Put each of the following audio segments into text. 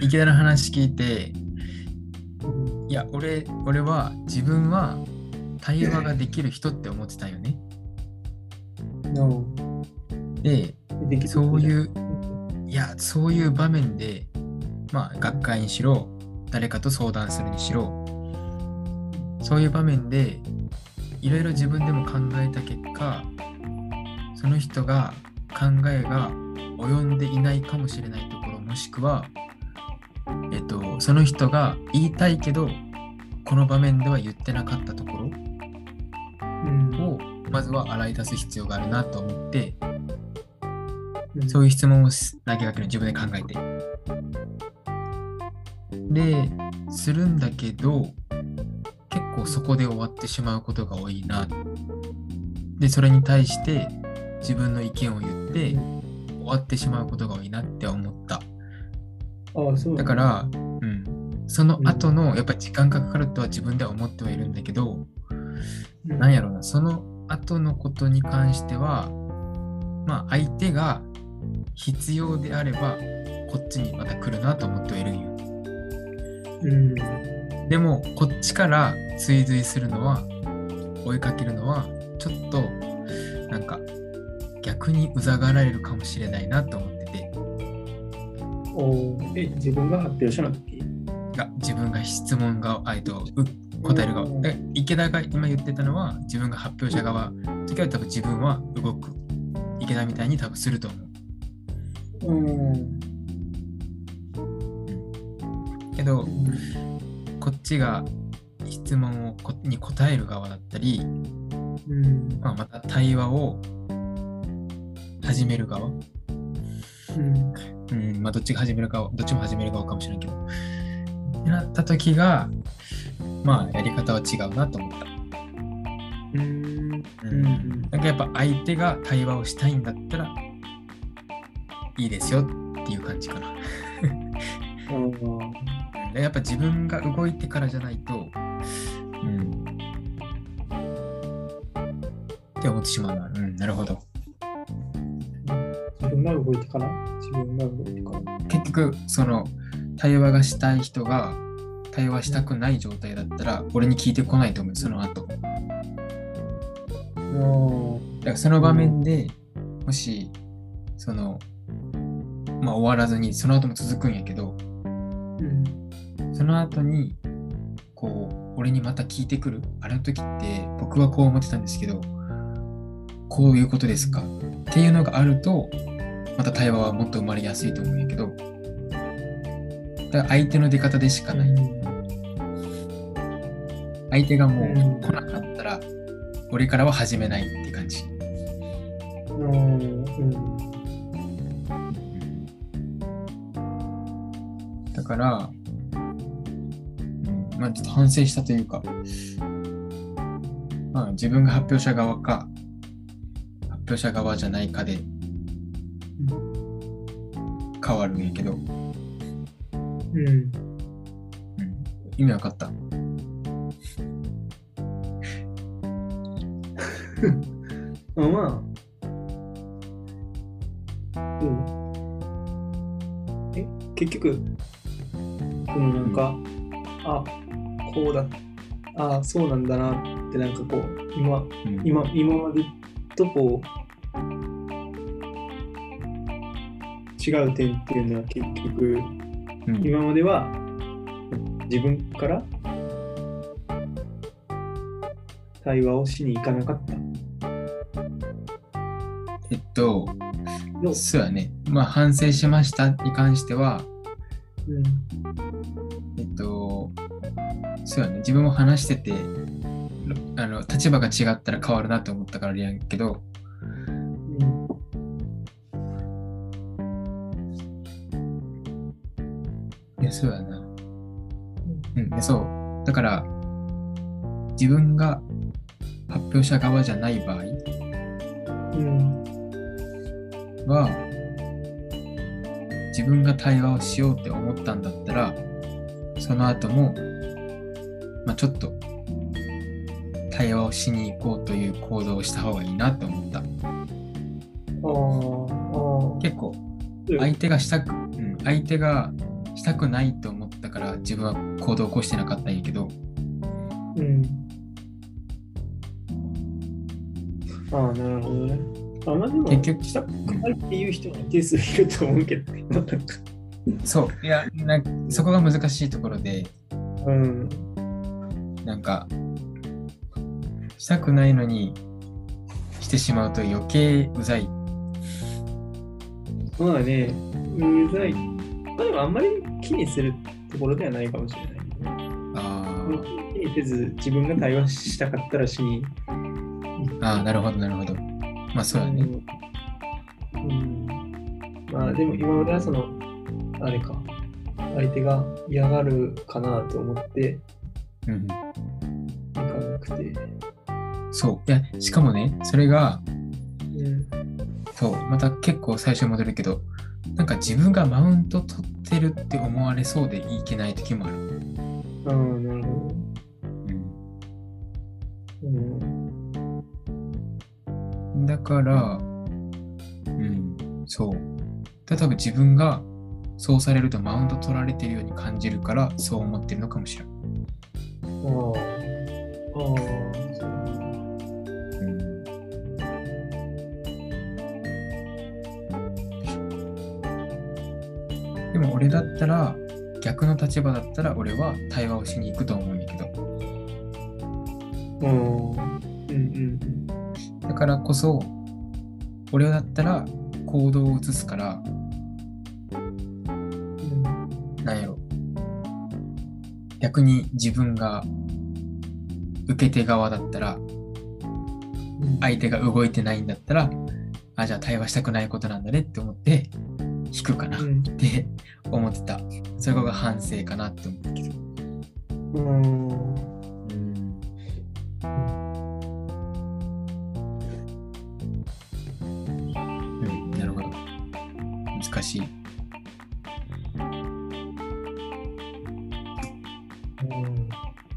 池田の話聞いて、いや、俺、俺は自分は対話ができる人って思ってたよね。ので、そういう、いや、そういう場面で、まあ、学会にしろ、誰かと相談するにしろ、そういう場面で、いろいろ自分でも考えた結果、その人が考えが及んでいないかもしれないところ、もしくは、えっと、その人が言いたいけど、この場面では言ってなかったところうんを、まずは洗い出す必要があるなと思って、うんそういう質問をす投げかける自分で考えて。で、するんだけど、結構そこで終わってしまうことが多いな。で、それに対して自分の意見を言って終わってしまうことが多いなって思った。だ。から、うん、その後のやっぱり時間がかかるとは自分では思ってはいるんだけど、らなんやろうな、その後のことに関しては、まあ相手が必要であれば、こっちにまた来るなと思ってはいるんよ。うん。でも、こっちから追随するのは、追いかけるのは、ちょっと、なんか、逆にうざがられるかもしれないなと思ってて、おーえ、自分が発表者の時？が自分が質問が、あえっと、う答える側。で池田が今言ってたのは、自分が発表者側、時は多分自分は動く。池田みたいに多分すると思う。うん。けど、こっちが質問をこに答える側だったり、うん。まあ、また対話を始める側、うん。うんまあ、どっちが始めるかどっちも始める側かもしれんけど、ってなった時が、まあ、やり方は違うなと思った。うん。ううんん。なんかやっぱ相手が対話をしたいんだったら、いいですよっていう感じかな。でやっぱ自分が動いてからじゃないと、うん。って思ってしまうな。うん、なるほど。が動いてから自分が動いてから。結局、その、対話がしたい人が、対話したくない状態だったら、俺に聞いてこないと思う、その後。だかおらその場面でもし、その、まあ終わらずに、その後も続くんやけど、うん。その後に、こう、俺にまた聞いてくる。あれの時って、僕はこう思ってたんですけど、こういうことですか？っていうのがあると、また対話はもっと生まれやすいと思うんやけど、だから相手の出方でしかない。相手がもううん来なかったら、俺からは始めないって感じ。だから、うん、まあちょっと反省したというか、まあ自分が発表者側か、発表者側じゃないかで変わるんやけど、うん、うん。意味わかった？あまあ。うん。え、結局、そのなんか、あ、こうだ、あ、そうなんだなってなんかこう、今、うん今、今までとこう、違う点っていうのは結局、うん今までは自分から対話をしに行かなかった。えっと、のそうやね。まあ反省しましたに関しては、うんえっと、そうやね。自分も話してて、あの立場が違ったら変わるなと思ったからやんけど、うんや、そうやな。うん、でそう。だから、自分が発表者側じゃない場合うんは、自分が対話をしようって思ったんだったら、その後も、まあ、ちょっと、対話をしに行こうという行動をした方がいいなと思った。結構、うん相手がしたく、うん、相手がししたくないと思ったから自分は行動を起こしてなかったんやけど、うん。ああ、なるほどね。あ、まあでも、結局したくないっていう人は一定数いると思うけどね。なんかそう、いや、なんかそこが難しいところで、うん。なんか、したくないのにしてしまうと余計うざい。まあね、うざい。まああんまり気にするところではないかもしれない。あ気にせず自分が対話したかったらしに。ーあー、なるほど、なるほど。まあそうだね。うん。まあでも今まではその、あれか、相手が嫌がるかなと思ってうん、行かなくて。そう。いや、しかもね、それが、うん。そう、また結構最初に戻るけど、なんか自分がマウント取ってるって思われそうでいけない時もある。ああ、なるほうんど。うん。だから、うん、そう。例えば自分がそうされるとマウント取られてるように感じるからそう思ってるのかもしれない。ああ。ああ、俺だったら逆の立場だったら俺は対話をしに行くと思うんだけどうん。うんうんだからこそ俺だったら行動を移すからうん。なんやろ逆に自分が受け手側だったらうん。相手が動いてないんだったらあじゃあ対話したくないことなんだねって思って引くかな。っうん。て思ってた。それが反省かなって思ったけど。うん。うん。なるほど。難しい。う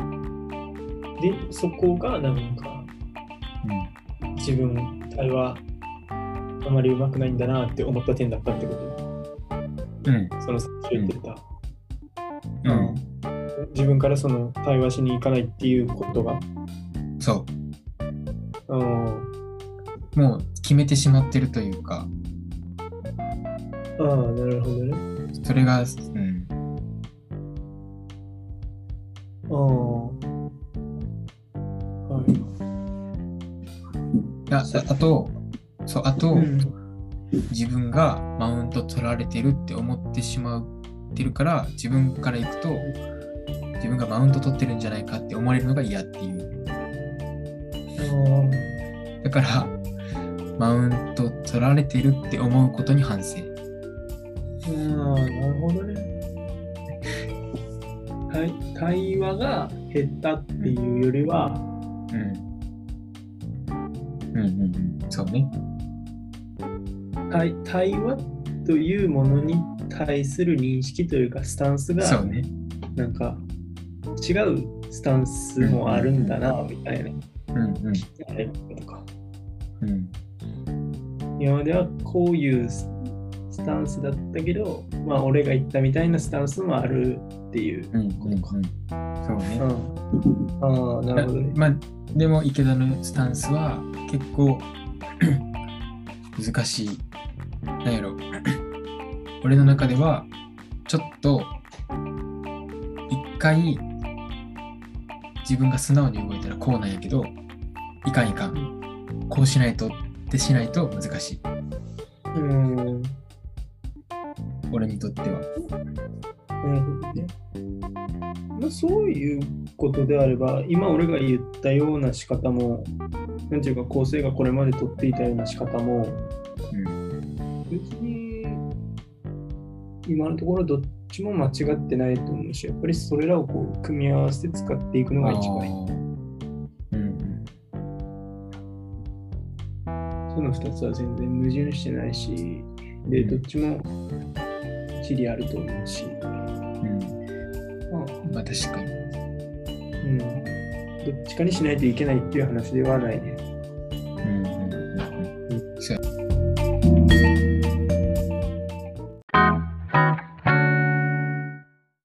ん。で、そこがなんかうん。自分対話あまりうまくないんだなって思った点だったってこと？うん。その最初言ってた、うん。自分からその対話しに行かないっていうことが。そう。ん。うもう決めてしまってるというか。ああなるほどね。それがうん。ああ。はい。あああとそうあと、うん自分がマウント取られてるって思ってしまってるから自分から行くと自分がマウント取ってるんじゃないかって思われるのが嫌っていう。あだからマウント取られてるって思うことに反省。ああなるほどね。対対話が減ったっていうよりは、うん。うんうんうん。そうね対対話というものに対する認識というかスタンスがそうね。なんか違うスタンスもあるんだなみたいな、うんうん。とか。うん。今まではこういうススタンスだったけど、まあ俺が言ったみたいなスタンスもあるっていう。うんうんうん。そうね。うん、ああ、なるほど。ね。まあでも池田のスタンスは結構難しい。なんやろ。俺の中ではちょっと一回自分が素直に動いたらこうなんやけどいかんいかんこうしないとってしないと難しい。うん、俺にとっては。なるほどね。まあ、そういうことであれば、今俺が言ったような仕方も、なんていうか構成がこれまで取っていたような仕方も、うん別に今のところどっちも間違ってないと思うし、やっぱりそれらをこう組み合わせて使っていくのが一番いい。うんその2つは全然矛盾してないし、で、どっちも一理あると思うし、うんうんまあ、まあ確かにうん。どっちかにしないといけないっていう話ではないね。